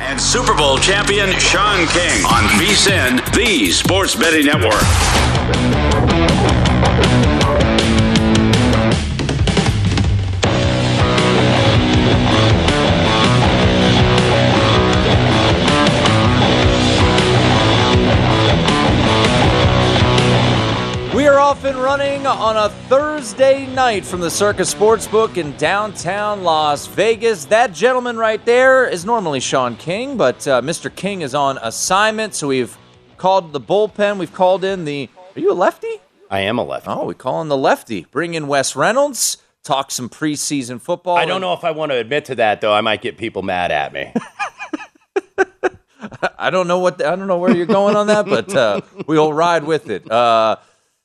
And Super Bowl champion Sean King on VSIN, the Sports Betting Network. We are off and running on a Thursday night from the Circa Sportsbook in downtown Las Vegas. That gentleman right there is normally Sean King, but uh, Mr. King is on assignment, so we've called the bullpen. We've called in the. Are you a lefty? I am a lefty. Oh, we call in the lefty. Bring in Wes Reynolds. Talk some preseason football. I don't know if I want to admit to that though. I might get people mad at me. I don't know what I don't know where you're going on that, but uh, we'll ride with it. Uh,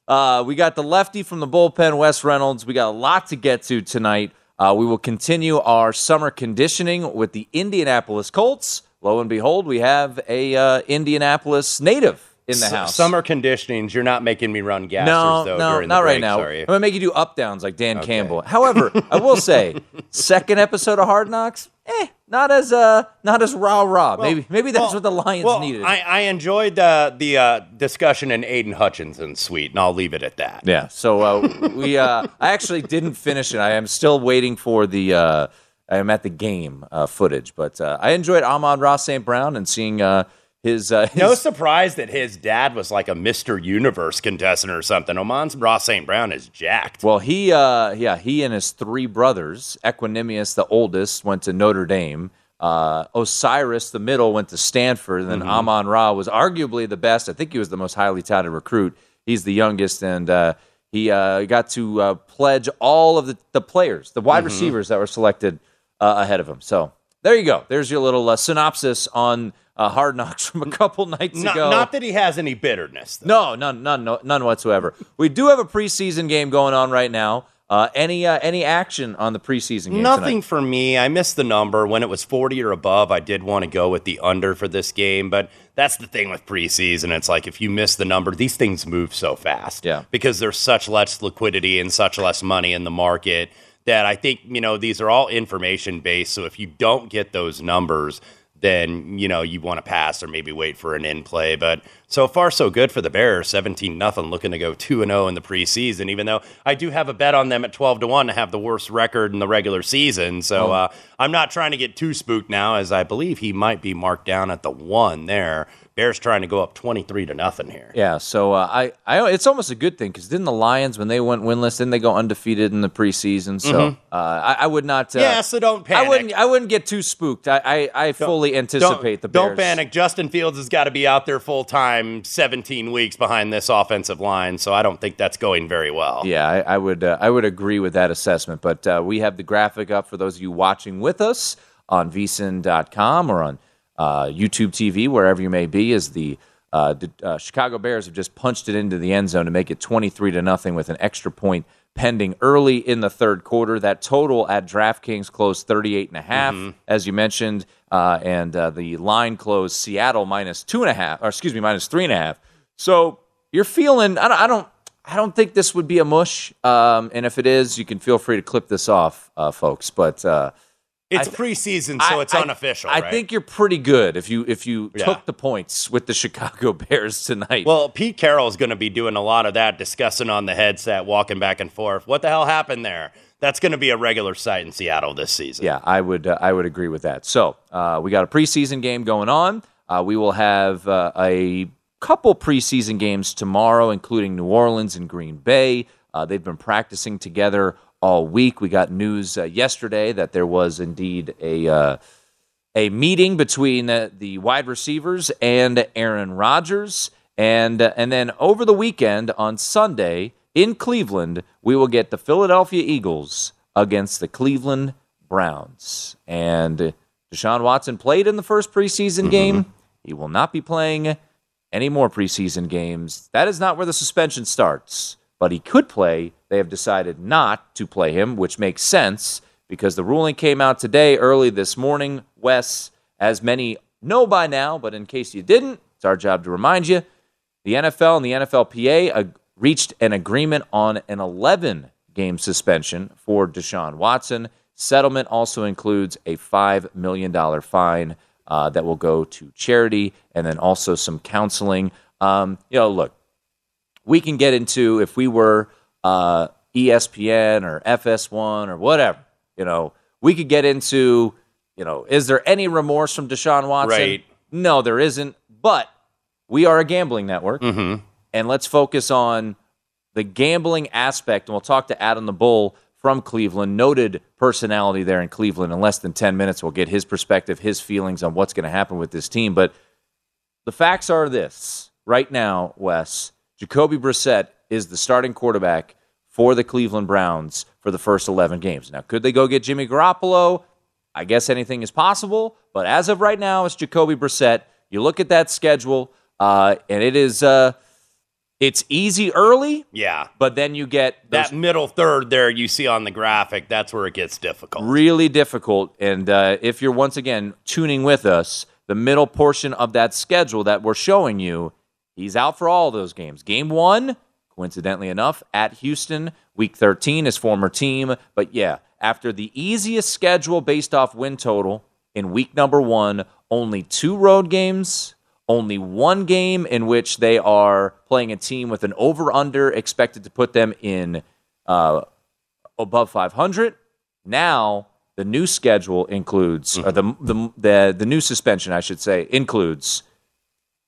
uh, we got the lefty from the bullpen, Wes Reynolds. We got a lot to get to tonight. Uh, we will continue our summer conditioning with the Indianapolis Colts. Lo and behold, we have a uh, Indianapolis native in the house. Summer conditionings. You're not making me run gassers no, though no, not the right now. You? I'm gonna make you do up downs like Dan Campbell. However, I will say, second episode of Hard Knocks, eh, not as uh, not as rah rah. maybe maybe that's Well- what the Lions well, needed. I, I enjoyed uh, the uh, discussion in Aidan Hutchinson's suite, and I'll leave it at that. Yeah. So uh, we, uh, I actually didn't finish it. I am still waiting for the. Uh, I am at the game uh, footage, but uh, I enjoyed Amon Ra St. Brown and seeing uh, his. Uh, his No surprise that his dad was like a Mr. Universe contestant or something. Amon Ra St. Brown is jacked. well, he, uh, yeah, he and his three brothers, Equanimous, the oldest, went to Notre Dame. Uh, Osiris, the middle, went to Stanford. And then Mm-hmm. Amon Ra was arguably the best. I think he was the most highly touted recruit. He's the youngest, and uh, he uh, got to uh, pledge all of the, the players, the Mm-hmm. wide receivers that were selected uh, ahead of him. So there you go. There's your little uh, synopsis on uh, Hard Knocks from a couple nights Not, ago. not that he has any bitterness. Though. No, none, none, no, none whatsoever. we do have a preseason game going on right now. Uh, any uh, any action on the preseason game? Nothing tonight? for me. I missed the number. When it was 40 or above, I did want to go with the under for this game, but that's the thing with preseason. It's like if you miss the number, these things move so fast. Yeah. Because there's such less liquidity and such less money in the market that I think, you know, these are all information based. So if you don't get those numbers, then you know you want to pass or maybe wait for an in play. But so far, so good for the Bears. Seventeen nothing, looking to go two and zero in the preseason. Even though I do have a bet on them at twelve to one to have the worst record in the regular season. So uh, I'm not trying to get too spooked now, as I believe he might be marked down at the one there. Bears trying to go up twenty three to nothing here. Yeah, so uh, I, I, it's almost a good thing because didn't the Lions when they went winless, didn't they go undefeated in the preseason? So uh, I, I would not. Uh, Mm-hmm. Yeah, so don't panic. I wouldn't. I wouldn't get too spooked. I, I, I fully anticipate the Bears. Don't panic. Justin Fields has got to be out there full time, 17 weeks behind this offensive line. So I don't think that's going very well. Yeah, I, I would. Uh, I would agree with that assessment. But uh, we have the graphic up for those of you watching with us on vsin.com or on YouTube TV, wherever you may be. As the uh, the uh, Chicago Bears have just punched it into the end zone to make it twenty-three to nothing with an extra point pending early in the third quarter. That total at DraftKings closed 38 and a half, as you mentioned, uh, and uh, the line closed Seattle minus two and a half, or excuse me, minus three and a half. So you're feeling. I don't. I don't, I don't think this would be a mush. Um, and if it is, you can feel free to clip this off, uh, folks. But uh, It's I- preseason, so I- it's unofficial. I right? think you're pretty good if you if you Yeah. took the points with the Chicago Bears tonight. Well, Pete Carroll is going to be doing a lot of that, discussing on the headset, walking back and forth. What the hell happened there? that's going to be a regular sight in Seattle this season. Yeah, I would uh, I would agree with that. So uh, we got a preseason game going on. Uh, we will have uh, a couple preseason games tomorrow, including New Orleans and Green Bay. Uh, they've been practicing together all week. We got news uh, yesterday that there was indeed a a meeting between the wide receivers and Aaron Rodgers, and and then over the weekend on Sunday in Cleveland, we will get the Philadelphia Eagles against the Cleveland Browns. And Deshaun Watson played in the first preseason mm-hmm. game. He will not be playing any more preseason games. That is not where the suspension starts, but he could play. They have decided not to play him, which makes sense because the ruling came out today, early this morning. Wes, as many know by now, but in case you didn't, it's our job to remind you the NFL and the NFLPA reached an agreement on an 11 game suspension for Deshaun Watson. Settlement also includes a $5 million fine uh, that will go to charity and then also some counseling. Um, you know, look, we can get into if we were uh, ESPN or FS1 or whatever, you know, we could get into, you know, is there any remorse from Deshaun Watson? Right. No, there isn't. But we are a gambling network. Mm-hmm and let's focus on the gambling aspect. And we'll talk to Adam the Bull from Cleveland, noted personality there in Cleveland. In less than 10 minutes, we'll get his perspective, his feelings on what's going to happen with this team. But the facts are this right now, Wes, Jacoby Brissett is the starting quarterback for the Cleveland Browns for the first 11 games. Now, could they go get Jimmy Garoppolo? I guess anything is possible. But as of right now, it's Jacoby Brissett. You look at that schedule, uh, and it is. Uh, it's easy early. Yeah. But then you get that middle third there you see on the graphic. That's where it gets difficult. Really difficult. And uh, if you're once again tuning with us, the middle portion of that schedule that we're showing you, he's out for all those games. Game one, coincidentally enough, at Houston, week 13, his former team. But yeah, after the easiest schedule based off win total in week number one, only two road games only one game in which they are playing a team with an over under expected to put them in uh, above 500. Now, the new schedule includes, mm-hmm. or the, the, the, the new suspension, I should say, includes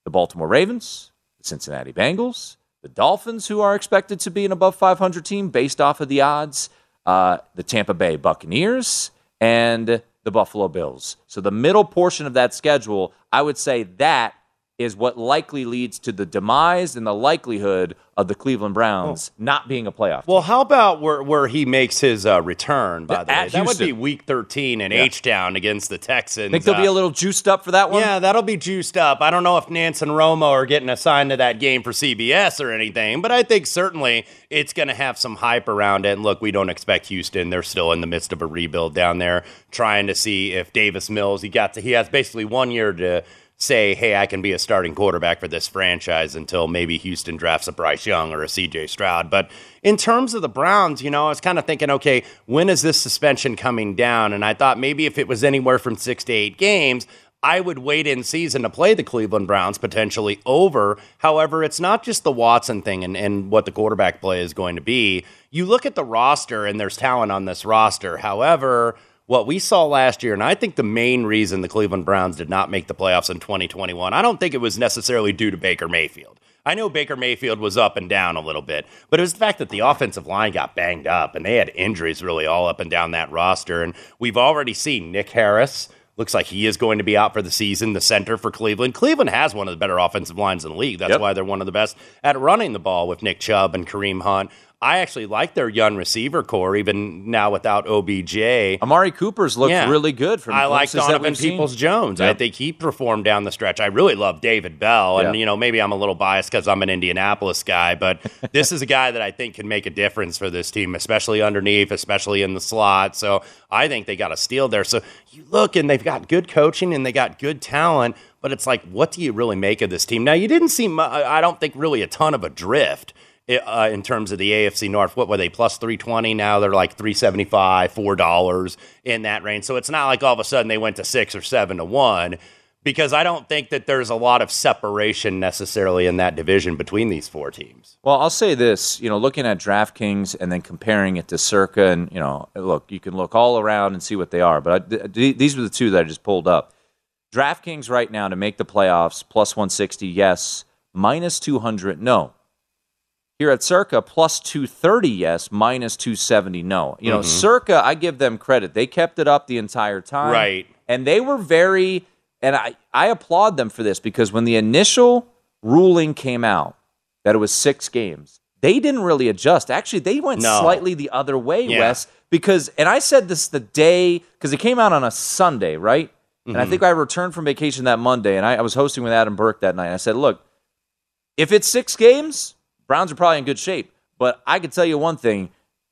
the Baltimore Ravens, the Cincinnati Bengals, the Dolphins, who are expected to be an above 500 team based off of the odds, uh, the Tampa Bay Buccaneers, and the Buffalo Bills. So the middle portion of that schedule, I would say that is what likely leads to the demise and the likelihood of the Cleveland Browns oh. not being a playoff. Team. Well, how about where, where he makes his uh, return? By the, the way, Houston. that would be Week 13 in yeah. H Town against the Texans. Think they'll uh, be a little juiced up for that one. Yeah, that'll be juiced up. I don't know if Nance and Romo are getting assigned to that game for CBS or anything, but I think certainly it's going to have some hype around it. And look, we don't expect Houston; they're still in the midst of a rebuild down there, trying to see if Davis Mills. He got to, he has basically one year to say, hey, I can be a starting quarterback for this franchise until maybe Houston drafts a Bryce Young or a CJ Stroud. But in terms of the Browns, you know, I was kind of thinking, okay, when is this suspension coming down? And I thought maybe if it was anywhere from six to eight games, I would wait in season to play the Cleveland Browns potentially over. However, it's not just the Watson thing and, and what the quarterback play is going to be. You look at the roster and there's talent on this roster. However, what we saw last year, and I think the main reason the Cleveland Browns did not make the playoffs in 2021, I don't think it was necessarily due to Baker Mayfield. I know Baker Mayfield was up and down a little bit, but it was the fact that the offensive line got banged up and they had injuries really all up and down that roster. And we've already seen Nick Harris. Looks like he is going to be out for the season, the center for Cleveland. Cleveland has one of the better offensive lines in the league. That's yep. why they're one of the best at running the ball with Nick Chubb and Kareem Hunt. I actually like their young receiver core, even now without OBJ. Amari Cooper's looked yeah. really good. From I like Donovan Peoples Jones. Yep. I think he performed down the stretch. I really love David Bell, and yep. you know maybe I'm a little biased because I'm an Indianapolis guy, but this is a guy that I think can make a difference for this team, especially underneath, especially in the slot. So I think they got a steal there. So you look and they've got good coaching and they got good talent. But it's like, what do you really make of this team? Now, you didn't see, I don't think, really a ton of a drift uh, in terms of the AFC North. What were they plus three twenty? Now they're like three seventy five, four dollars in that range. So it's not like all of a sudden they went to six or seven to one. because I don't think that there's a lot of separation necessarily in that division between these four teams. Well, I'll say this, you know, looking at DraftKings and then comparing it to Circa, and you know, look, you can look all around and see what they are, but I, these were the two that I just pulled up. DraftKings right now to make the playoffs plus 160, yes, minus 200, no. Here at Circa, plus 230, yes, minus 270, no. You know, mm-hmm. Circa, I give them credit. They kept it up the entire time. Right. And they were very, and I, I applaud them for this because when the initial ruling came out that it was six games, they didn't really adjust. Actually, they went no. slightly the other way, yeah. Wes, because, and I said this the day, because it came out on a Sunday, right? Mm-hmm. And I mm-hmm. think I returned from vacation that Monday, and I, I was hosting with Adam Burke that night. I said, look, if it's six games, Browns are probably in good shape. But I can tell you one thing.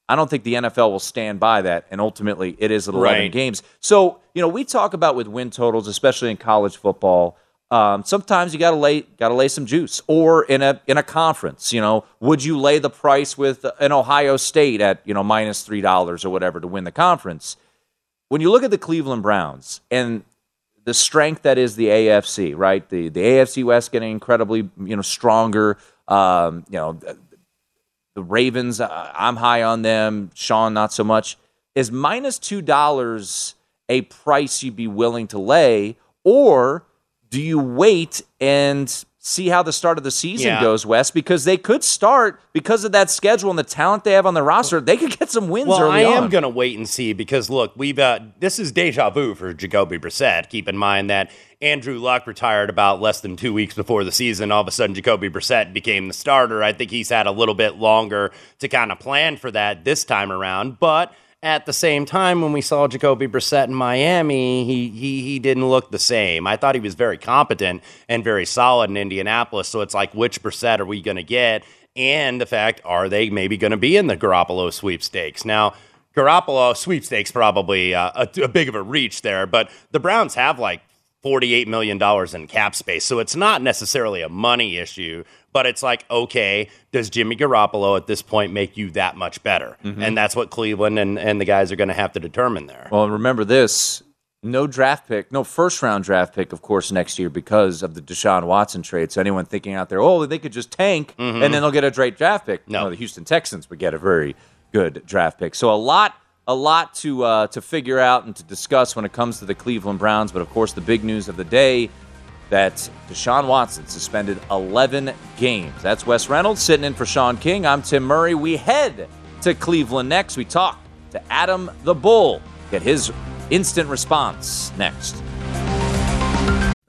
I don't think the NFL will stand by that, and ultimately it is at 11 right. games. So, you know, we talk about with win totals, especially in college football. Um, sometimes you got to lay got to lay some juice, or in a in a conference. You know, would you lay the price with an Ohio State at you know minus three dollars or whatever to win the conference? When you look at the Cleveland Browns and the strength that is the AFC, right? The the AFC West getting incredibly you know stronger. Um, you know, the Ravens. I'm high on them. Sean, not so much. Is minus two dollars a price you'd be willing to lay, or do you wait and see how the start of the season yeah. goes, Wes, because they could start because of that schedule and the talent they have on the roster. They could get some wins. Well, I am going to wait and see because look, we've uh, this is deja vu for Jacoby Brissett. Keep in mind that Andrew Luck retired about less than two weeks before the season. All of a sudden, Jacoby Brissett became the starter. I think he's had a little bit longer to kind of plan for that this time around, but at the same time, when we saw Jacoby Brissett in Miami, he, he he didn't look the same. I thought he was very competent and very solid in Indianapolis. So it's like, which Brissett are we going to get? And the fact, are they maybe going to be in the Garoppolo sweepstakes? Now, Garoppolo sweepstakes probably uh, a, a big of a reach there, but the Browns have like $48 million in cap space. So it's not necessarily a money issue, but it's like, okay, does Jimmy Garoppolo at this point make you that much better? Mm-hmm. And that's what Cleveland and, and the guys are going to have to determine there. Well, remember this no draft pick, no first round draft pick, of course, next year because of the Deshaun Watson trade. So anyone thinking out there, oh, they could just tank mm-hmm. and then they'll get a great draft pick. No, no the Houston Texans would get a very good draft pick. So a lot a lot to uh, to figure out and to discuss when it comes to the Cleveland Browns. But of course, the big news of the day that Deshaun Watson suspended 11 games. That's Wes Reynolds sitting in for Sean King. I'm Tim Murray. We head to Cleveland next. We talk to Adam the Bull. Get his instant response next.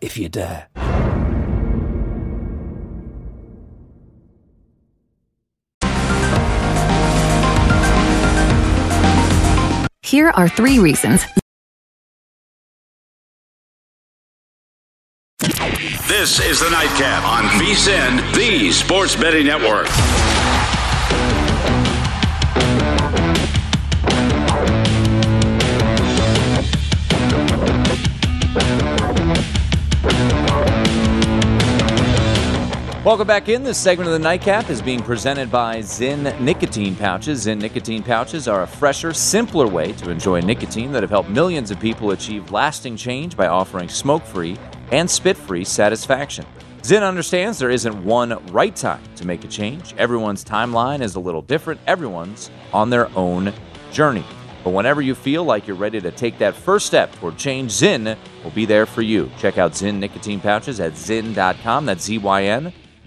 if you dare. Here are three reasons. This is the Nightcap on VSIN, the Sports Betting Network. Welcome back in. This segment of the Nightcap is being presented by Zyn Nicotine Pouches. Zyn Nicotine Pouches are a fresher, simpler way to enjoy nicotine that have helped millions of people achieve lasting change by offering smoke free and spit free satisfaction. Zyn understands there isn't one right time to make a change. Everyone's timeline is a little different, everyone's on their own journey. But whenever you feel like you're ready to take that first step toward change, Zyn will be there for you. Check out Zyn nicotine pouches at zyn.com. That's Z Y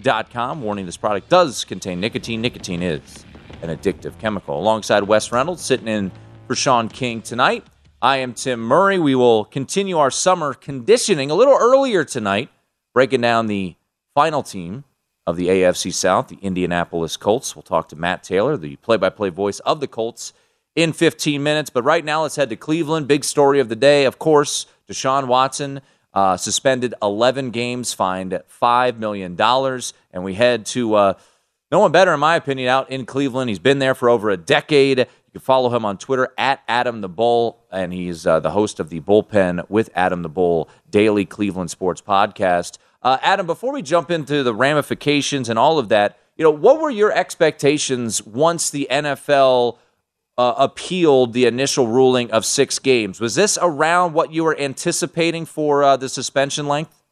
Warning this product does contain nicotine. Nicotine is an addictive chemical. Alongside Wes Reynolds, sitting in for Sean King tonight. I am Tim Murray. We will continue our summer conditioning a little earlier tonight, breaking down the final team of the AFC South, the Indianapolis Colts. We'll talk to Matt Taylor, the play by play voice of the Colts, in 15 minutes. But right now, let's head to Cleveland. Big story of the day, of course, Deshaun Watson. Uh, suspended 11 games, fined $5 million. And we head to uh, no one better, in my opinion, out in Cleveland. He's been there for over a decade. You can follow him on Twitter at Adam the Bull, and he's uh, the host of the Bullpen with Adam the Bull daily Cleveland sports podcast. Uh, Adam, before we jump into the ramifications and all of that, you know, what were your expectations once the NFL uh, appealed the initial ruling of six games? Was this around what you were anticipating for uh, the suspension length?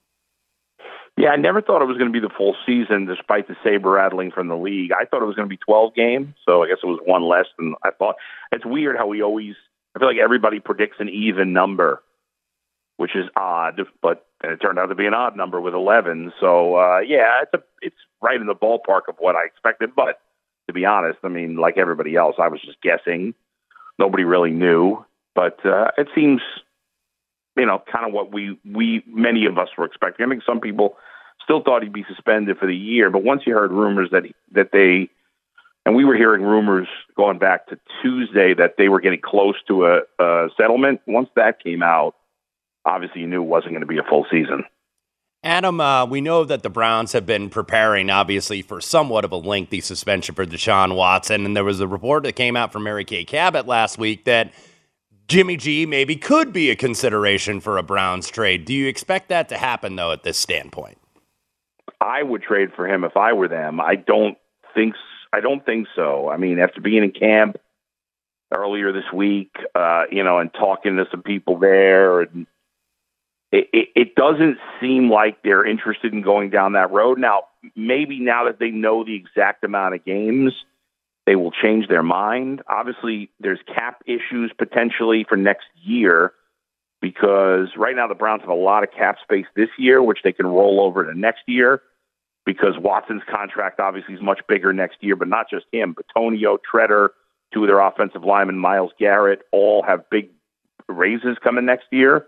Yeah, I never thought it was going to be the full season, despite the saber rattling from the league. I thought it was going to be 12 games, so I guess it was one less than I thought. It's weird how we always, I feel like everybody predicts an even number, which is odd, but it turned out to be an odd number with 11. So uh, yeah, it's a, it's right in the ballpark of what I expected. But to be honest, I mean, like everybody else, I was just guessing. Nobody really knew, but uh, it seems you know, kind of what we we many of us were expecting. I think some people still thought he'd be suspended for the year, but once you heard rumors that he, that they and we were hearing rumors going back to Tuesday that they were getting close to a, a settlement. Once that came out, obviously you knew it wasn't going to be a full season. Adam, uh, we know that the Browns have been preparing, obviously, for somewhat of a lengthy suspension for Deshaun Watson. And there was a report that came out from Mary Kay Cabot last week that Jimmy G maybe could be a consideration for a Browns trade. Do you expect that to happen, though, at this standpoint? I would trade for him if I were them. I don't think I don't think so. I mean, after being in camp earlier this week, uh, you know, and talking to some people there, and it, it, it doesn't seem like they're interested in going down that road. Now, maybe now that they know the exact amount of games, they will change their mind. Obviously, there's cap issues potentially for next year because right now the Browns have a lot of cap space this year, which they can roll over to next year because Watson's contract obviously is much bigger next year, but not just him. Bitonio, Tretter, two of their offensive linemen, Myles Garrett, all have big raises coming next year.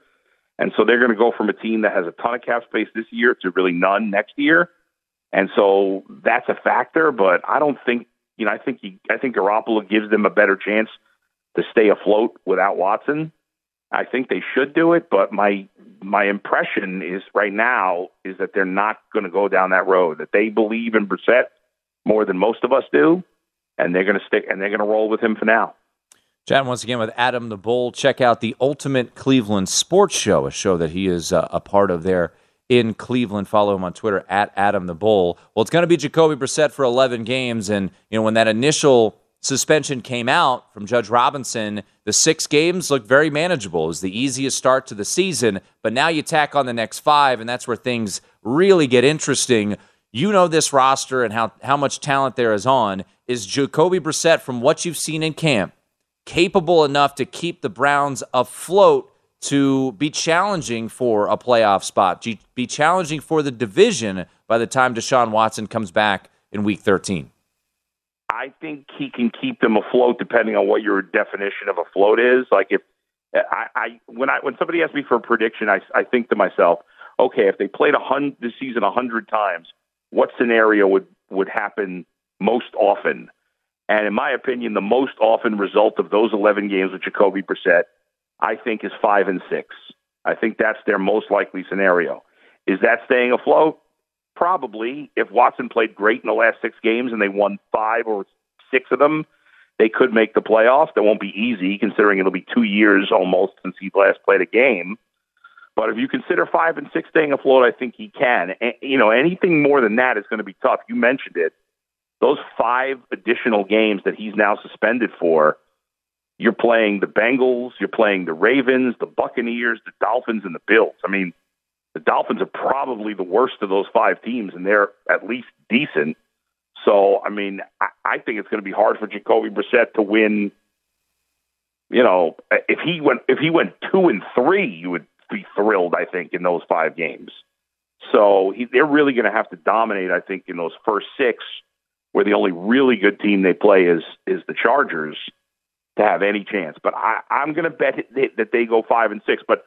And so they're going to go from a team that has a ton of cap space this year to really none next year. And so that's a factor, but I don't think you know, I think he, I think Garoppolo gives them a better chance to stay afloat without Watson. I think they should do it, but my my impression is right now is that they're not going to go down that road. That they believe in Brissett more than most of us do, and they're going to stick and they're going to roll with him for now. Chatting once again with Adam the Bull. Check out the Ultimate Cleveland Sports Show, a show that he is uh, a part of there in Cleveland. Follow him on Twitter at Adam the Bull. Well, it's going to be Jacoby Brissett for 11 games, and you know when that initial suspension came out from Judge Robinson, the six games looked very manageable. It was the easiest start to the season, but now you tack on the next five, and that's where things really get interesting. You know this roster and how, how much talent there is on. Is Jacoby Brissett, from what you've seen in camp, capable enough to keep the Browns afloat to be challenging for a playoff spot, be challenging for the division by the time Deshaun Watson comes back in week 13? I think he can keep them afloat depending on what your definition of afloat is. Like if I, I when I when somebody asks me for a prediction, I, I think to myself, okay, if they played a hundred this season a hundred times, what scenario would would happen most often? And in my opinion, the most often result of those eleven games with Jacoby Brissett I think is five and six. I think that's their most likely scenario. Is that staying afloat? Probably. If Watson played great in the last six games and they won five or six of them, they could make the playoffs. That won't be easy considering it'll be two years almost since he last played a game. But if you consider five and six staying afloat, I think he can. And, you know, anything more than that is going to be tough. You mentioned it. Those five additional games that he's now suspended for you're playing the Bengals, you're playing the Ravens, the Buccaneers, the Dolphins, and the Bills. I mean, the Dolphins are probably the worst of those five teams, and they're at least decent. So, I mean, I, I think it's going to be hard for Jacoby Brissett to win, you know, if he went if he went two and three, you would be thrilled. I think in those five games. So he, they're really going to have to dominate. I think in those first six, where the only really good team they play is is the Chargers, to have any chance. But I, I'm going to bet that they go five and six. But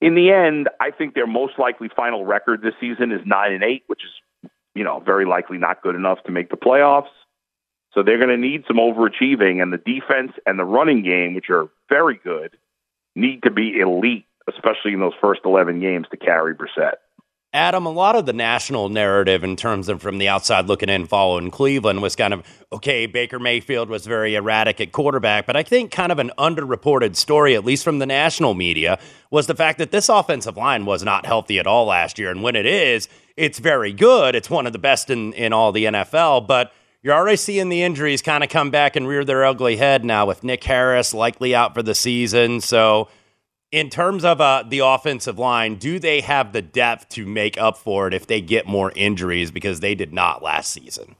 in the end, I think their most likely final record this season is nine and eight, which is you know very likely not good enough to make the playoffs. So they're going to need some overachieving, and the defense and the running game, which are very good, need to be elite, especially in those first 11 games to carry Brissett. Adam, a lot of the national narrative in terms of from the outside looking in, following Cleveland was kind of okay. Baker Mayfield was very erratic at quarterback, but I think kind of an underreported story, at least from the national media, was the fact that this offensive line was not healthy at all last year. And when it is, it's very good. It's one of the best in, in all the NFL, but you're already seeing the injuries kind of come back and rear their ugly head now with Nick Harris likely out for the season. So, in terms of uh, the offensive line, do they have the depth to make up for it if they get more injuries because they did not last season?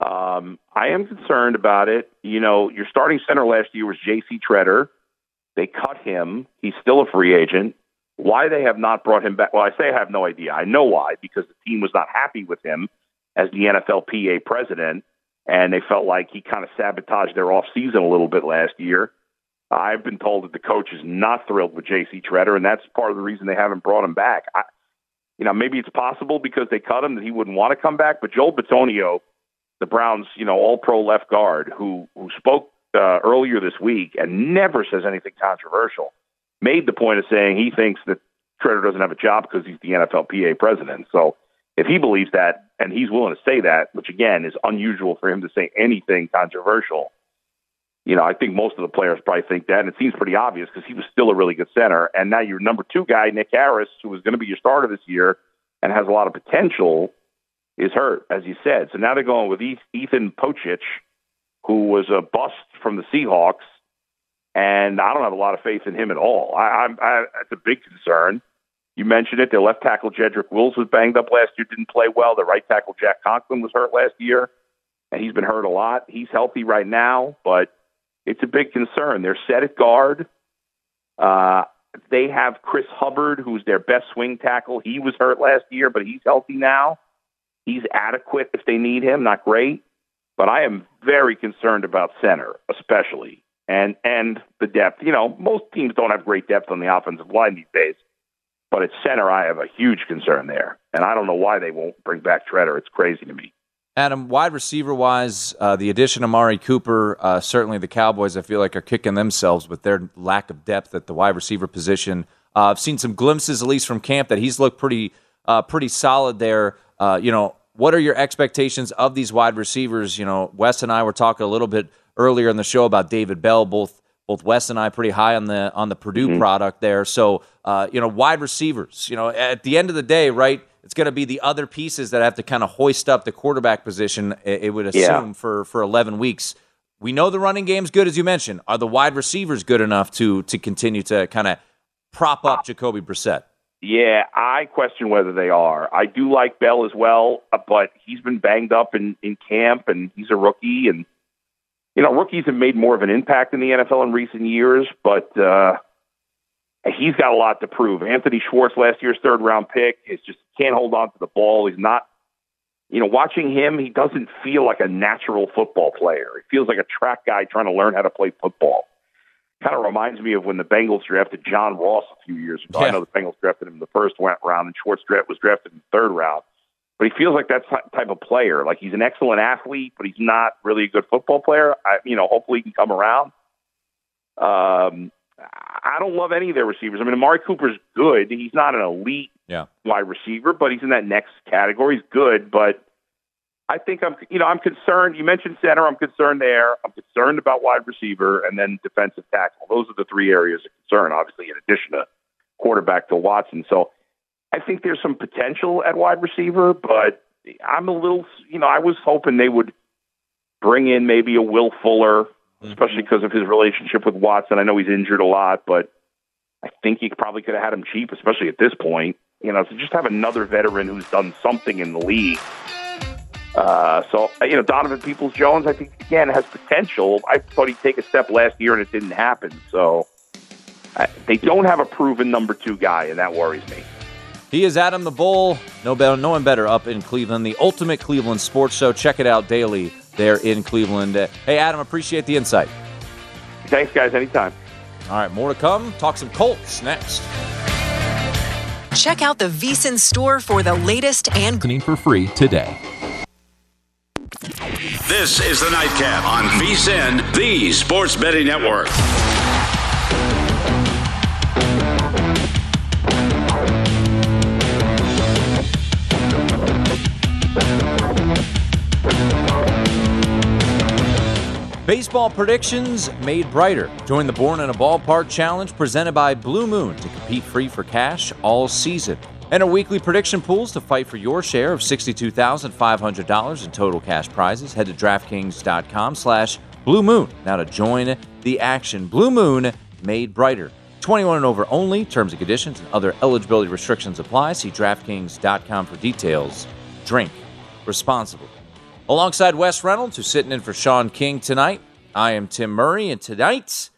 Um, I am concerned about it. You know, your starting center last year was J.C. Tretter. They cut him. He's still a free agent. Why they have not brought him back? Well, I say I have no idea. I know why because the team was not happy with him as the NFLPA president, and they felt like he kind of sabotaged their off season a little bit last year. I've been told that the coach is not thrilled with J.C. Tretter, and that's part of the reason they haven't brought him back. I, you know, maybe it's possible because they cut him that he wouldn't want to come back. But Joel Bitonio, the Browns, you know, All-Pro left guard, who who spoke uh, earlier this week and never says anything controversial, made the point of saying he thinks that Tretter doesn't have a job because he's the NFLPA president. So if he believes that and he's willing to say that, which again is unusual for him to say anything controversial, you know, I think most of the players probably think that, and it seems pretty obvious because he was still a really good center. And now your number two guy, Nick Harris, who was going to be your starter this year and has a lot of potential, is hurt, as you said. So now they're going with Ethan Pocic, who was a bust from the Seahawks, and I don't have a lot of faith in him at all. I, I, I, it's a big concern. You mentioned it. Their left tackle Jedrick Wills was banged up last year, didn't play well. The right tackle Jack Conklin was hurt last year, and he's been hurt a lot. He's healthy right now, but it's a big concern. They're set at guard. Uh, they have Chris Hubbard, who's their best swing tackle. He was hurt last year, but he's healthy now. He's adequate if they need him. Not great, but I am very concerned about center, especially and and the depth. You know, most teams don't have great depth on the offensive line these days. But at center, I have a huge concern there, and I don't know why they won't bring back Tretter. It's crazy to me. Adam, wide receiver wise, uh, the addition of Amari Cooper, uh, certainly the Cowboys, I feel like, are kicking themselves with their lack of depth at the wide receiver position. Uh, I've seen some glimpses, at least from camp, that he's looked pretty, uh, pretty solid there. Uh, you know, what are your expectations of these wide receivers? You know, Wes and I were talking a little bit earlier in the show about David Bell, both both Wes and I pretty high on the on the Purdue mm-hmm. product there. So uh, you know, wide receivers. You know, at the end of the day, right? It's going to be the other pieces that have to kind of hoist up the quarterback position. It would assume yeah. for for eleven weeks. We know the running game's good, as you mentioned. Are the wide receivers good enough to to continue to kind of prop up Jacoby Brissett? Yeah, I question whether they are. I do like Bell as well, uh, but he's been banged up in, in camp, and he's a rookie, and you know, rookies have made more of an impact in the NFL in recent years, but uh, he's got a lot to prove. Anthony Schwartz, last year's third round pick, is just can't hold on to the ball. He's not, you know, watching him, he doesn't feel like a natural football player. He feels like a track guy trying to learn how to play football. Kind of reminds me of when the Bengals drafted John Ross a few years ago. Yeah. I know the Bengals drafted him in the first round, and Schwartz was drafted in the third round but he feels like that type of player. Like he's an excellent athlete, but he's not really a good football player. I, you know, hopefully he can come around. Um, I don't love any of their receivers. I mean, Amari Cooper's good. He's not an elite yeah. wide receiver, but he's in that next category. He's good, but I think I'm, you know, I'm concerned. You mentioned center. I'm concerned there. I'm concerned about wide receiver and then defensive tackle. Those are the three areas of concern, obviously, in addition to quarterback to Watson. So I think there's some potential at wide receiver, but I'm a little, you know, I was hoping they would bring in maybe a Will Fuller, mm-hmm. especially because of his relationship with Watson. I know he's injured a lot, but I think he probably could have had him cheap, especially at this point. You know, to just have another veteran who's done something in the league. Uh, so you know, Donovan Peoples Jones, I think again has potential. I thought he'd take a step last year, and it didn't happen. So uh, they don't have a proven number two guy, and that worries me. He is Adam the Bull. No, better, no one better up in Cleveland. The ultimate Cleveland sports show. Check it out daily there in Cleveland. Hey, Adam, appreciate the insight. Thanks, guys. Anytime. All right, more to come. Talk some Colts next. Check out the VSIN store for the latest and for free today. This is the Nightcap on VSIN, the Sports Betting Network. Baseball predictions made brighter. Join the Born in a Ballpark Challenge presented by Blue Moon to compete free for cash all season. And our weekly prediction pools to fight for your share of $62,500 in total cash prizes. Head to DraftKings.com slash Blue Moon now to join the action. Blue Moon made brighter. 21 and over only. Terms and conditions and other eligibility restrictions apply. See DraftKings.com for details. Drink responsibly. Alongside Wes Reynolds, who's sitting in for Sean King tonight, I am Tim Murray, and tonight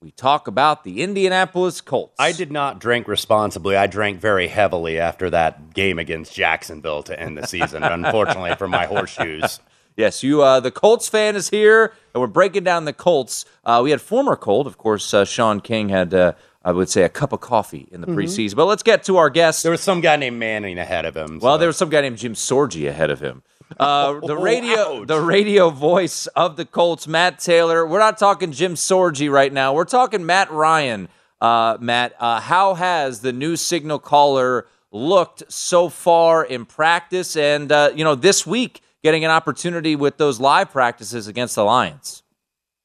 we talk about the Indianapolis Colts. I did not drink responsibly. I drank very heavily after that game against Jacksonville to end the season, unfortunately for my horseshoes. Yes, you. Uh, the Colts fan is here, and we're breaking down the Colts. Uh, we had former Colt, of course. Uh, Sean King had, uh, I would say, a cup of coffee in the Mhm. preseason. But let's get to our guest. There was some guy named Manning ahead of him. Well, there was some guy named Jim Sorgi ahead of him. Uh, the radio, the radio voice of the Colts, Matt Taylor. We're not talking Jim Sorgi right now. We're talking Matt Ryan. Uh, Matt, uh, how has the new signal caller looked so far in practice, and uh, you know this week getting an opportunity with those live practices against the Lions?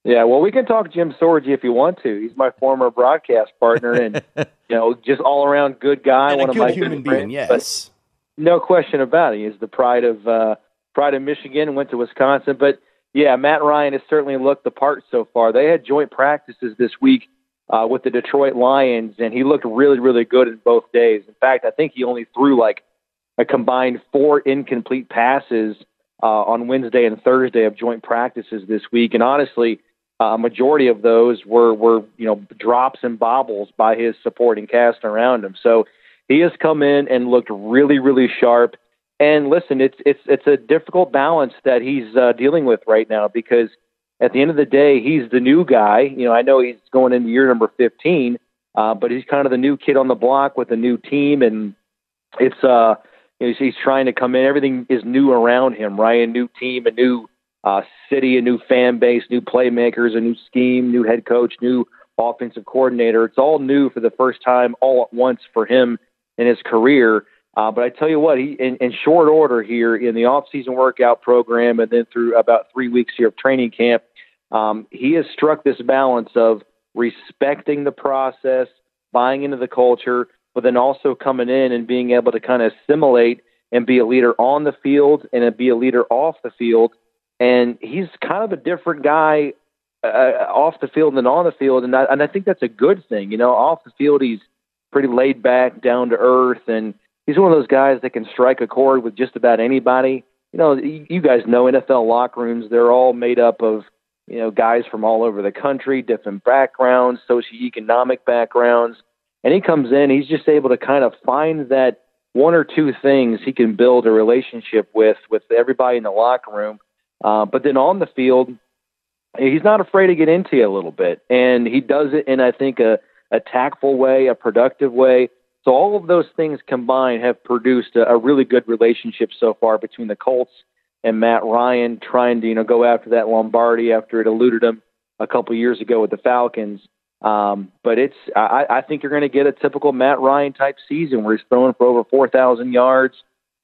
Yeah, well, we can talk Jim Sorgi if you want to. He's my former broadcast partner, and you know, just all around good guy, And a one of my human good friends. being, but yes. no question about it. He's the pride of uh, pride of Michigan. Went to Wisconsin, but yeah, Matt Ryan has certainly looked the part so far. They had joint practices this week uh, with the Detroit Lions, and he looked really, really good in both days. In fact, I think he only threw like a combined four incomplete passes uh, on Wednesday and Thursday of joint practices this week, and honestly. Uh, a majority of those were were you know drops and bobbles by his supporting cast around him. So he has come in and looked really really sharp. And listen, it's it's it's a difficult balance that he's uh, dealing with right now because at the end of the day, he's the new guy. You know, I know he's going into year number 15, uh, but he's kind of the new kid on the block with a new team, and it's uh you he's, he's trying to come in. Everything is new around him, right? A new team, a new uh, city, a new fan base, new playmakers, a new scheme, new head coach, new offensive coordinator. It's all new for the first time all at once for him in his career. Uh, but I tell you what, he in, in short order here in the off-season workout program, and then through about three weeks here of training camp, um, he has struck this balance of respecting the process, buying into the culture, but then also coming in and being able to kind of assimilate and be a leader on the field and be a leader off the field. And he's kind of a different guy uh, off the field than on the field, and I, and I think that's a good thing. You know, off the field he's pretty laid back, down to earth, and he's one of those guys that can strike a chord with just about anybody. You know, you guys know NFL locker rooms; they're all made up of you know guys from all over the country, different backgrounds, socioeconomic backgrounds, and he comes in. He's just able to kind of find that one or two things he can build a relationship with with everybody in the locker room. Uh, but then on the field, he's not afraid to get into you a little bit, and he does it in I think a, a tactful way, a productive way. So all of those things combined have produced a, a really good relationship so far between the Colts and Matt Ryan, trying to you know go after that Lombardi after it eluded him a couple years ago with the Falcons. Um, but it's I, I think you're going to get a typical Matt Ryan type season where he's throwing for over 4,000 yards,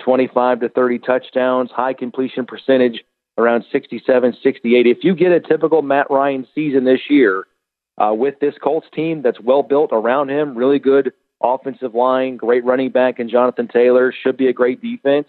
25 to 30 touchdowns, high completion percentage around 67, 68. If you get a typical Matt Ryan season this year uh, with this Colts team that's well built around him, really good offensive line, great running back, and Jonathan Taylor should be a great defense.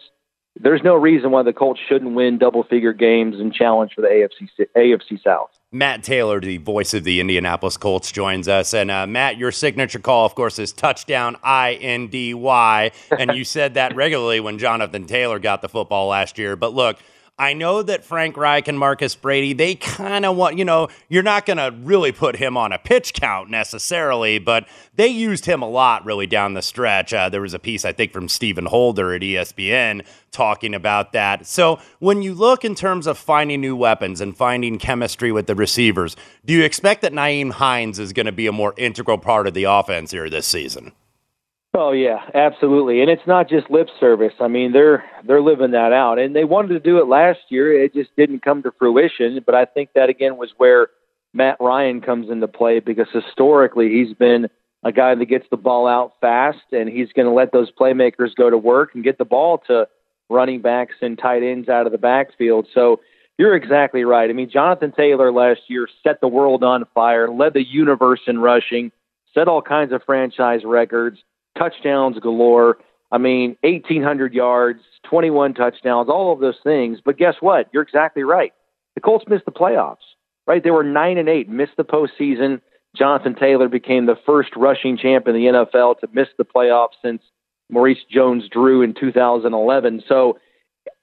There's no reason why the Colts shouldn't win double figure games and challenge for the AFC AFC South. Matt Taylor, the voice of the Indianapolis Colts, joins us. And uh, Matt, your signature call, of course, is touchdown I N D Y. And you said that regularly when Jonathan Taylor got the football last year. But look, I know that Frank Reich and Marcus Brady, they kind of want, you know, you're not going to really put him on a pitch count necessarily, but they used him a lot really down the stretch. Uh, there was a piece, I think, from Stephen Holder at ESPN talking about that. So when you look in terms of finding new weapons and finding chemistry with the receivers, do you expect that Nyheim Hines is going to be a more integral part of the offense here this season? Oh yeah, absolutely. And it's not just lip service. I mean, they're they're living that out. And they wanted to do it last year. It just didn't come to fruition, but I think that again was where Matt Ryan comes into play because historically he's been a guy that gets the ball out fast and he's going to let those playmakers go to work and get the ball to running backs and tight ends out of the backfield. So you're exactly right. I mean, Jonathan Taylor last year set the world on fire, led the universe in rushing, set all kinds of franchise records touchdowns galore. I mean, 1,800 yards, 21 touchdowns, all of those things. But guess what? You're exactly right. The Colts missed the playoffs, right? They were nine and eight, missed the postseason. Jonathan Taylor became the first rushing champ in the NFL to miss the playoffs since Maurice Jones-Drew in 2011. So,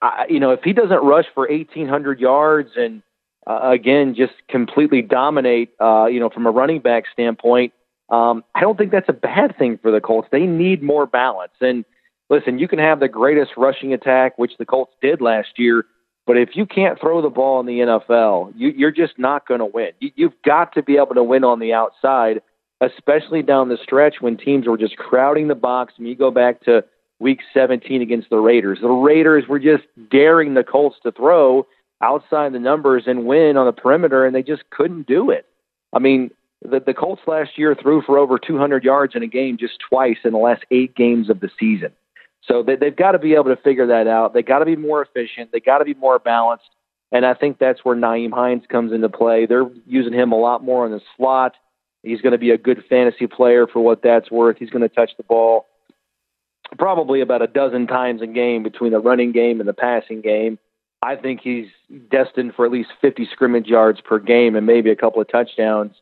I, you know, if he doesn't rush for 1,800 yards and uh, again just completely dominate, uh, you know, from a running back standpoint, um, I don't think that's a bad thing for the Colts. They need more balance. And listen, you can have the greatest rushing attack, which the Colts did last year, but if you can't throw the ball in the NFL, you, you're just not going to win. You, you've got to be able to win on the outside, especially down the stretch when teams were just crowding the box. Mean, you go back to Week 17 against the Raiders. The Raiders were just daring the Colts to throw outside the numbers and win on the perimeter, and they just couldn't do it. I mean, the, the Colts last year threw for over 200 yards in a game just twice in the last eight games of the season. So they, they've got to be able to figure that out. They got to be more efficient. They got to be more balanced. And I think that's where Nyheim Hines comes into play. They're using him a lot more in the slot. He's going to be a good fantasy player for what that's worth. He's going to touch the ball probably about a dozen times a game between the running game and the passing game. I think he's destined for at least 50 scrimmage yards per game and maybe a couple of touchdowns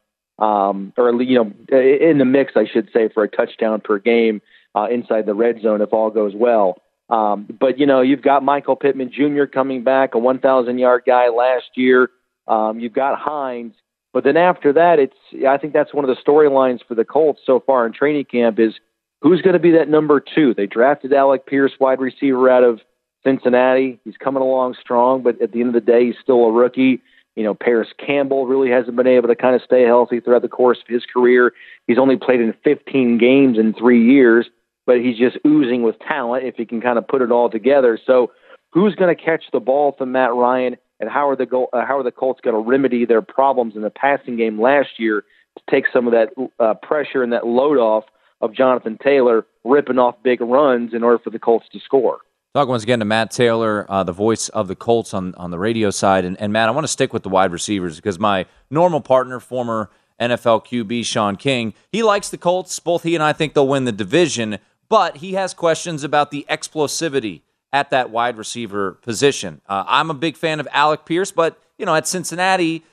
um, or you know, in the mix, I should say, for a touchdown per game uh, inside the red zone if all goes well. Um, but you know, you've got Michael Pittman Jr. coming back, a 1,000 yard guy last year. Um, you've got Hines, but then after that, it's I think that's one of the storylines for the Colts so far in training camp is who's going to be that number two. They drafted Alec Pierce, wide receiver out of Cincinnati. He's coming along strong, but at the end of the day, he's still a rookie. You know, Parris Campbell really hasn't been able to kind of stay healthy throughout the course of his career. He's only played in 15 games in three years, but he's just oozing with talent if he can kind of put it all together. So, who's going to catch the ball from Matt Ryan, and how are the go- uh, how are the Colts going to remedy their problems in the passing game last year to take some of that uh, pressure and that load off of Jonathan Taylor ripping off big runs in order for the Colts to score? Talk once again to Matt Taylor, uh, the voice of the Colts on, on the radio side. And, and Matt, I want to stick with the wide receivers because my normal partner, former NFL QB Sean King, he likes the Colts. Both he and I think they'll win the division, but he has questions about the explosivity at that wide receiver position. Uh, I'm a big fan of Alec Pierce, but you know at Cincinnati,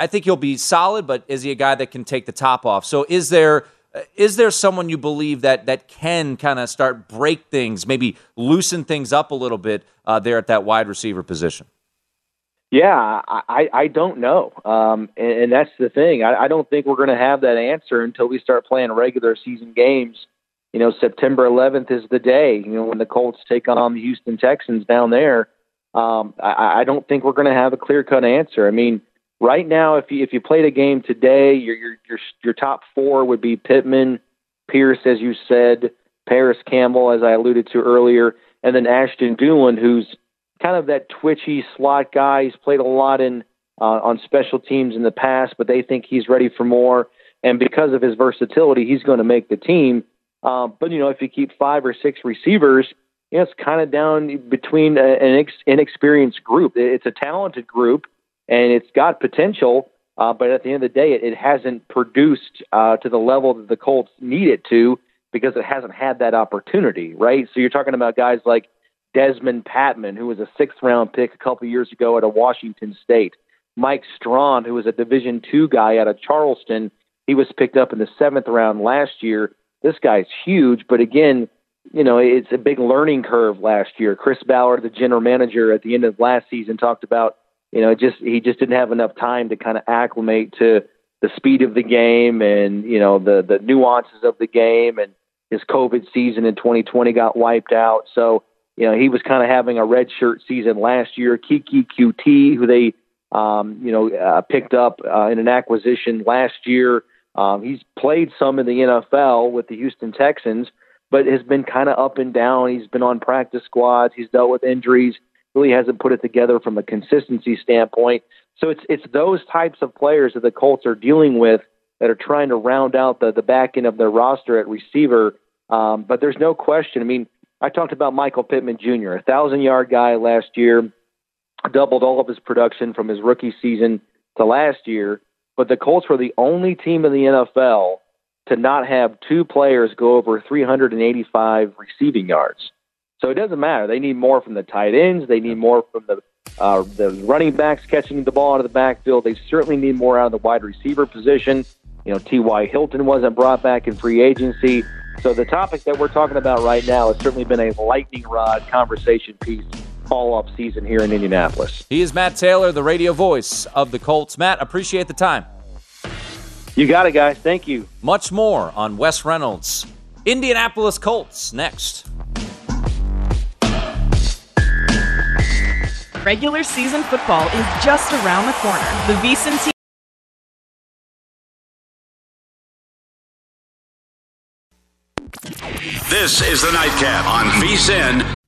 I think he'll be solid. But is he a guy that can take the top off? So is there is there someone you believe that that can kind of start break things, maybe loosen things up a little bit uh, there at that wide receiver position? Yeah, I, I don't know, um, and, and that's the thing. I, I don't think we're going to have that answer until we start playing regular season games. You know, September 11th is the day. You know, when the Colts take on the Houston Texans down there. Um, I, I don't think we're going to have a clear cut answer. I mean, right now, if you if you played a game today, your your your your top four would be Pittman, Pierce, as you said, Parris Campbell, as I alluded to earlier, and then Ashton Dulin, who's kind of that twitchy slot guy. He's played a lot in uh, on special teams in the past, but they think he's ready for more. And because of his versatility, he's going to make the team. Uh, but you know, if you keep five or six receivers, you know, it's kind of down between a, an inexperienced group. It's a talented group and it's got potential. Uh, but at the end of the day, it, it hasn't produced uh, to the level that the Colts need it to because it hasn't had that opportunity, right? So you're talking about guys like Dezmon Patmon, who was a sixth round pick a couple years ago at a Washington State. Mike Strachan, who was a Division two guy out of Charleston. He was picked up in the seventh round last year. This guy's huge, but again, you know, it's a big learning curve last year. Chris Ballard, the general manager at the end of last season, talked about, you know, just he just didn't have enough time to kind of acclimate to the speed of the game and, you know, the the nuances of the game and his COVID season in 2020 got wiped out. So, you know, he was kind of having a red shirt season last year. Keke Coutee, who they, um, you know, uh, picked up uh, in an acquisition last year. Um, he's played some in the NFL with the Houston Texans, but has been kind of up and down. He's been on practice squads. He's dealt with injuries. Really hasn't put it together from a consistency standpoint. So it's it's those types of players that the Colts are dealing with that are trying to round out the the back end of their roster at receiver. Um, but there's no question. I mean, I talked about Michael Pittman Jr., a thousand yard guy last year, doubled all of his production from his rookie season to last year. But the Colts were the only team in the NFL to not have two players go over 385 receiving yards. So it doesn't matter. They need more from the tight ends. They need more from the uh, the running backs catching the ball out of the backfield. They certainly need more out of the wide receiver position. You know, T.Y. Hilton wasn't brought back in free agency. So the topic that we're talking about right now has certainly been a lightning rod conversation piece all off season here in Indianapolis. He is Matt Taylor, the radio voice of the Colts. Matt, appreciate the time. You got it, guys. Thank you. Much more on Wes Reynolds. Indianapolis Colts next. Regular season football is just around the corner. The VSiN team. This is the Nightcap on VSIN,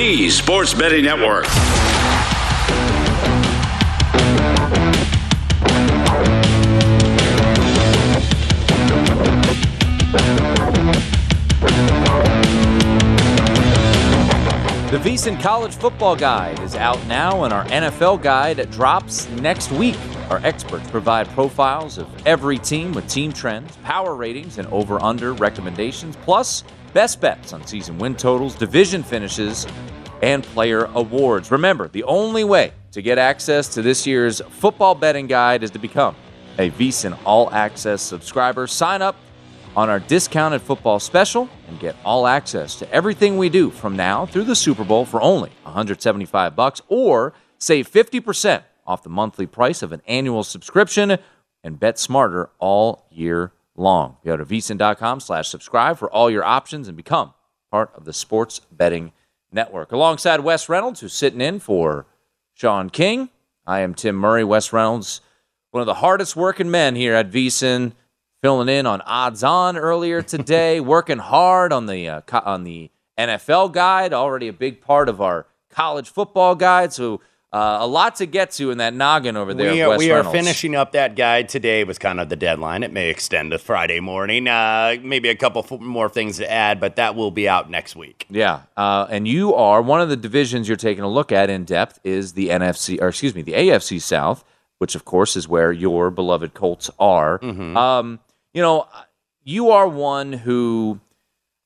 The Sports Betting Network. The VSiN College Football Guide is out now, and our NFL Guide drops next week. Our experts provide profiles of every team with team trends, power ratings, and over under recommendations, plus best bets on season win totals, division finishes, and player awards. Remember, the only way to get access to this year's football betting guide is to become a VSiN All Access subscriber. Sign up on our discounted football special and get all access to everything we do from now through the Super Bowl for only 175 bucks or save 50% off the monthly price of an annual subscription and bet smarter all year long. Go to vsin.com slash subscribe for all your options and become part of the sports betting network. Alongside Wes Reynolds, who's sitting in for Sean King, I am Tim Murray. Wes Reynolds, one of the hardest working men here at VSiN, filling in on odds on earlier today, working hard on the uh, on the NFL guide, already a big part of our college football guide. So uh, a lot to get to in that noggin over there. We, are, we are finishing up that guide today. Was kind of the deadline. It may extend to Friday morning. Uh, maybe a couple more things to add, but that will be out next week. Yeah, uh, and you are one of the divisions you're taking a look at in depth is the NFC, or excuse me, the AFC South, which of course is where your beloved Colts are. Mm-hmm. Um, you know, you are one who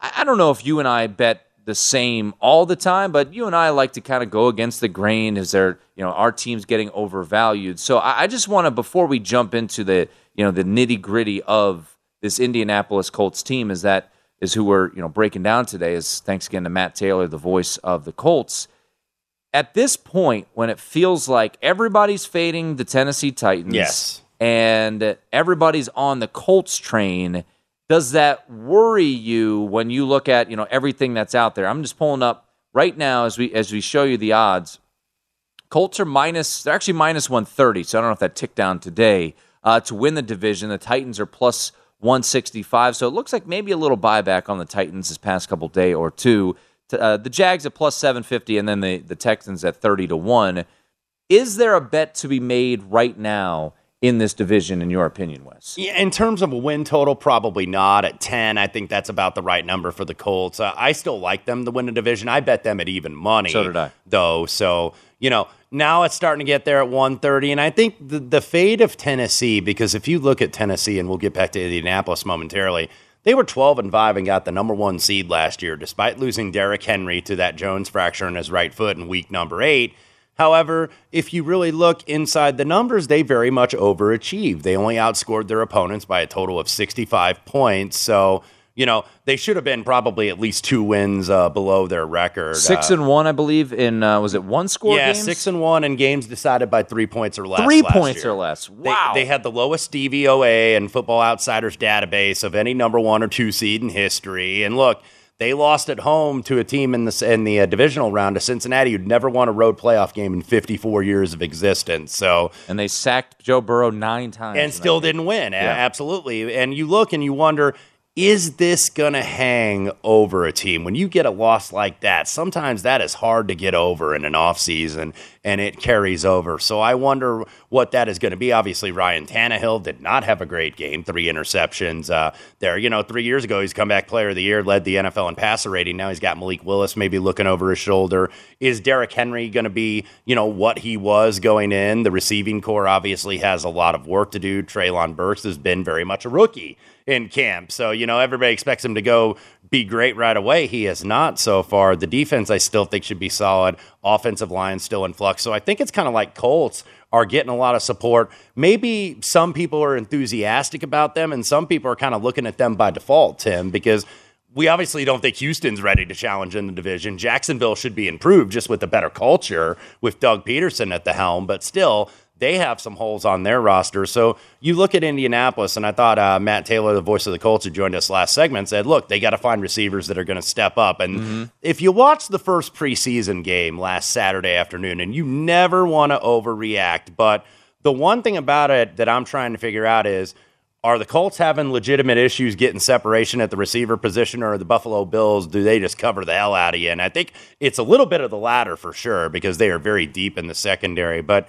I I don't know if you and I bet the same all the time, but you and I like to kind of go against the grain. Is there, you know, our team's getting overvalued? So I, I just want to, before we jump into the, you know, the nitty gritty of this Indianapolis Colts team, is that is who we're, you know, breaking down today. Is thanks again to Matt Taylor, the voice of the Colts. at this point, when it feels like everybody's fading the Tennessee Titans, Yes. and everybody's on the Colts train, does that worry you when you look at you know everything that's out there? I'm just pulling up right now as we as we show you the odds. Colts are minus, they're actually minus 130, so I don't know if that ticked down today uh, to win the division. The Titans are plus 165, so it looks like maybe a little buyback on the Titans this past couple day or two. Uh, the Jags at plus 750, and then the, the Texans at 30 to 1. Is there a bet to be made right now in this division, in your opinion, Wes? Yeah, in terms of a win total, probably not. At 10, I think that's about the right number for the Colts. Uh, I still like them to win the division. I bet them at even money. So did I. Though, so, you know, now it's starting to get there at 130. And I think the, the fade of Tennessee, because if you look at Tennessee, and we'll get back to Indianapolis momentarily, they were 12 and 5 and got the number one seed last year, despite losing Derrick Henry to that Jones fracture in his right foot in week number eight. However, if you really look inside the numbers, they very much overachieved. They only outscored their opponents by a total of 65 points. So, you know, they should have been probably at least two wins uh, below their record. Six Uh, and one, I believe, in, uh, was it one score yeah, games? six and one in games decided by three points or less. Three last points year. or less. They- Wow. They, had the lowest DVOA and Football Outsiders database of any number one or two seed in history. And look, they lost at home to a team in the in the uh, divisional round to Cincinnati who'd never won a road playoff game in 54 years of existence. So and they sacked Joe Burrow nine times. and still didn't win. Yeah. Absolutely. And you look and you wonder, is this going to hang over a team? When you get a loss like that, sometimes that is hard to get over in an offseason and it carries over. So I wonder what that is going to be. Obviously, Ryan Tannehill did not have a great game, three interceptions uh, there. You know, three years ago, he's comeback player of the year, led the NFL in passer rating. Now he's got Malik Willis maybe looking over his shoulder. Is Derrick Henry going to be, you know, what he was going in? The receiving corps obviously has a lot of work to do. Treylon Burks has been very much a rookie in camp. So, you know, everybody expects him to go be great right away. He has not so far. The defense, I still think, should be solid. Offensive line still in flux. So I think it's kind of like Colts are getting a lot of support. Maybe some people are enthusiastic about them, and some people are kind of looking at them by default, Tim, because we obviously don't think Houston's ready to challenge in the division. Jacksonville should be improved just with a better culture with Doug Pederson at the helm, but still, they have some holes on their roster. So you look at Indianapolis, and I thought uh, Matt Taylor, the voice of the Colts, who joined us last segment, said, "Look, they got to find receivers that are going to step up." And if you watch the first preseason game last Saturday afternoon, and you never want to overreact, but the one thing about it that I'm trying to figure out is. Are the Colts having legitimate issues getting separation at the receiver position, or the Buffalo Bills, do they just cover the hell out of you? And I think it's a little bit of the latter for sure because they are very deep in the secondary. But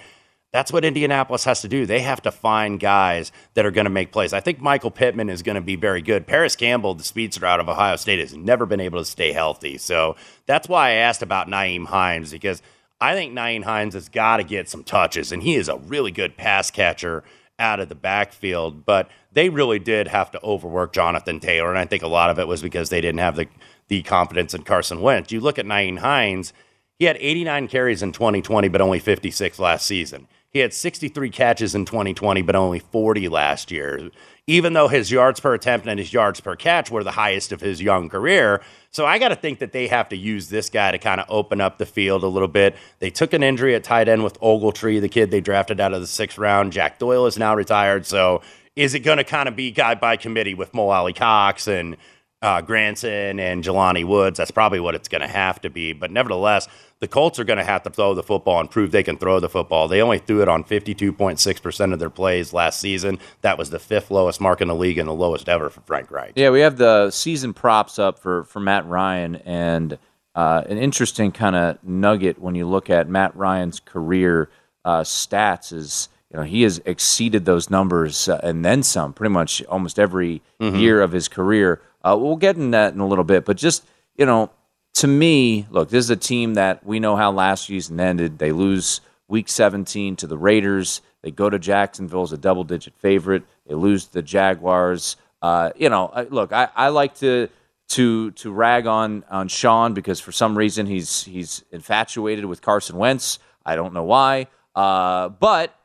that's what Indianapolis has to do. They have to find guys that are going to make plays. I think Michael Pittman is going to be very good. Parris Campbell, the speedster out of Ohio State, has never been able to stay healthy. So that's why I asked about Nyheim Hines because I think Nyheim Hines has got to get some touches, and he is a really good pass catcher out of the backfield. But they really did have to overwork Jonathan Taylor, and I think a lot of it was because they didn't have the the confidence in Carson Wentz. You look at Nyheim Hines; he had 89 carries in 2020, but only 56 last season. He had 63 catches in 2020, but only 40 last year. Even though his yards per attempt and his yards per catch were the highest of his young career. So I got to think that they have to use this guy to kind of open up the field a little bit. They took an injury at tight end with Ogletree, the kid they drafted out of the sixth round. Jack Doyle is now retired. So is it going to kind of be guy by committee with Mo Alie-Cox and uh, Granson and Jelani Woods? That's probably what it's going to have to be. But nevertheless, the Colts are going to have to throw the football and prove they can throw the football. They only threw it on 52.6% of their plays last season. That was the fifth lowest mark in the league and the lowest ever for Frank Reich. Yeah, we have the season props up for, for Matt Ryan, and uh, an interesting kind of nugget when you look at Matt Ryan's career uh, stats is you know he has exceeded those numbers uh, and then some pretty much almost every Mhm. year of his career. Uh, we'll get in that in a little bit, but just you know, to me, look, this is a team that we know how last season ended. They lose Week 17 to the Raiders. They go to Jacksonville as a double-digit favorite. They lose to the Jaguars. Uh, you know, look, I, I like to to to rag on on Sean because for some reason he's he's infatuated with Carson Wentz. I don't know why, uh, but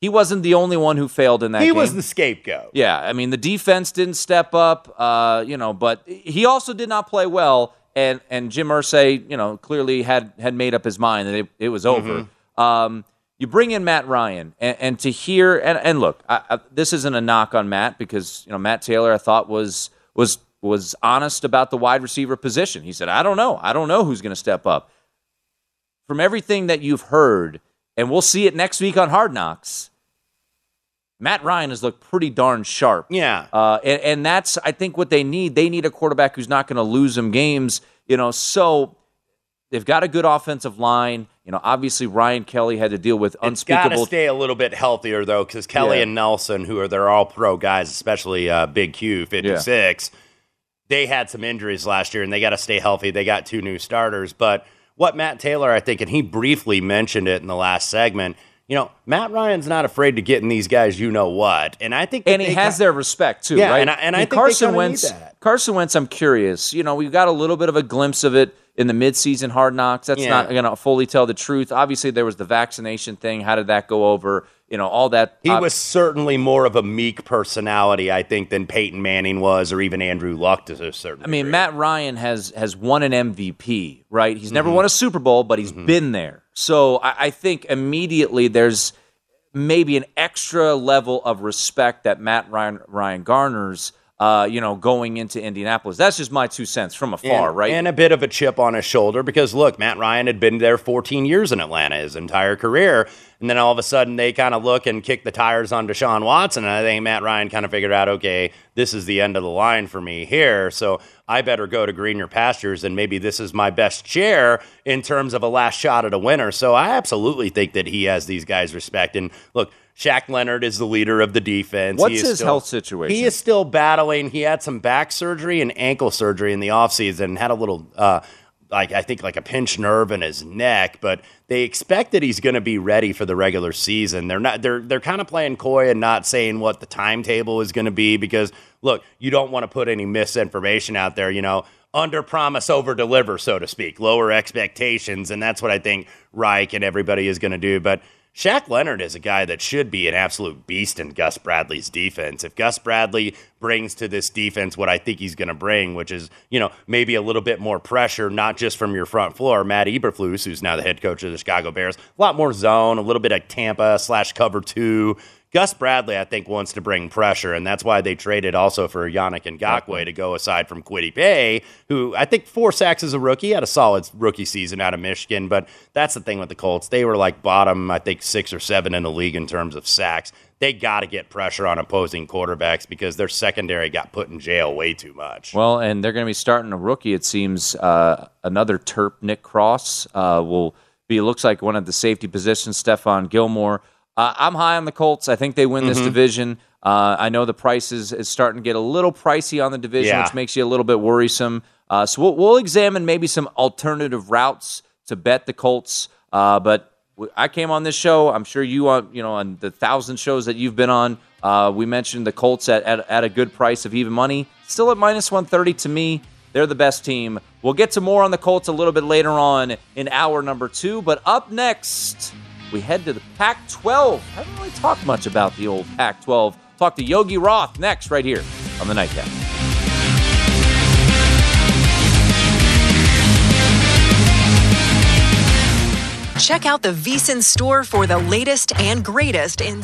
he wasn't the only one who failed in that. He game. was the scapegoat. Yeah, I mean the defense didn't step up, uh, you know, but he also did not play well and and Jim Irsay, you know, clearly had had made up his mind that it, it was over. Mm-hmm. Um, you bring in Matt Ryan, and, and to hear and, and look, I, I, this isn't a knock on Matt because you know Matt Taylor, I thought was was was honest about the wide receiver position. He said, "I don't know, I don't know who's going to step up." From everything that you've heard, and we'll see it next week on Hard Knocks. Matt Ryan has looked pretty darn sharp. Yeah. Uh, and, and that's, I think, what they need. They need a quarterback who's not going to lose them games. You know, so they've got a good offensive line. You know, obviously Ryan Kelly had to deal with It's got to stay a little bit healthier though, because Kelly Yeah. and Nelson, who are they're all pro guys, especially uh, Big Q fifty six, they had some injuries last year, and they got to stay healthy. They got two new starters, but what Matt Taylor, I think, and he briefly mentioned it in the last segment. You know, Matt Ryan's not afraid to get in these guys. You know what? And I think, and he has ki- their respect too, Yeah, right? and I- and I think they Carson Wentz. that. Carson Wentz. I'm curious. You know, we got a little bit of a glimpse of it in the midseason hard knocks. That's Yeah. not going to fully tell the truth. Obviously, there was the vaccination thing. How did that go over? You know, all that. He uh, was certainly more of a meek personality, I think, than Peyton Manning was, or even Andrew Luck to a certain. I mean, Matt Ryan has has won an MVP, right? He's never Mm-hmm. won a Super Bowl, but he's been there. So I, I think immediately there's maybe an extra level of respect that Matt Ryan Ryan garners. Uh, you know, going into Indianapolis. That's just my two cents from afar, and, right? And a bit of a chip on his shoulder because look, Matt Ryan had been there 14 years in Atlanta his entire career, and then all of a sudden they kind of look and kick the tires on Deshaun Watson, and I think Matt Ryan kind of figured out, okay, this is the end of the line for me here, so I better go to greener pastures, and maybe this is my best chair in terms of a last shot at a winner. So I absolutely think that he has these guys respect, and look. Shaq Leonard is the leader of the defense. What's He is his still- health situation? He is still battling. He had some back surgery and ankle surgery in the offseason and had a little, uh, like I think, like a pinched nerve in his neck. But they expect that he's going to be ready for the regular season. They're not. They're they're kind of playing coy and not saying what the timetable is going to be because look, you don't want to put any misinformation out there. You know. Under promise, over deliver, so to speak, lower expectations. And that's what I think Reich and everybody is going to do. But Shaq Leonard is a guy that should be an absolute beast in Gus Bradley's defense. If Gus Bradley brings to this defense what I think he's going to bring, which is, you know, maybe a little bit more pressure, not just from your front floor, Matt Eberflus, who's now the head coach of the Chicago Bears, a lot more zone, a little bit of Tampa slash cover two. Gus Bradley, I think, wants to bring pressure, and that's why they traded also for Yannick and Ngakoue to go aside from Kwity Paye, who I think four sacks as a rookie, had a solid rookie season out of Michigan. But that's the thing with the Colts. They were like bottom, I think, six or seven in the league in terms of sacks. They got to get pressure on opposing quarterbacks because their secondary got put in jail way too much. Well, and they're going to be starting a rookie. It seems uh, another Terp, Nick Cross, uh, will be. Looks like one of the safety positions. Stephon Gilmore. Uh, I'm high on the Colts. I think they win this Mhm. division. Uh, I know the price is, is starting to get a little pricey on the division, Yeah. which makes you a little bit worrisome. Uh, so we'll, we'll examine maybe some alternative routes to bet the Colts. Uh, but I came on this show. I'm sure you on you know on the thousand shows that you've been on. Uh, we mentioned the Colts at, at at a good price of even money. Still at minus 130 to me. They're the best team. We'll get to more on the Colts a little bit later on in hour number two. But up next, we head to the Pac 12. I Haven't really talked much about the old Pac 12. Talk to Yogi Roth next, right here on the Nightcap. Check out the VSIN store for the latest and greatest in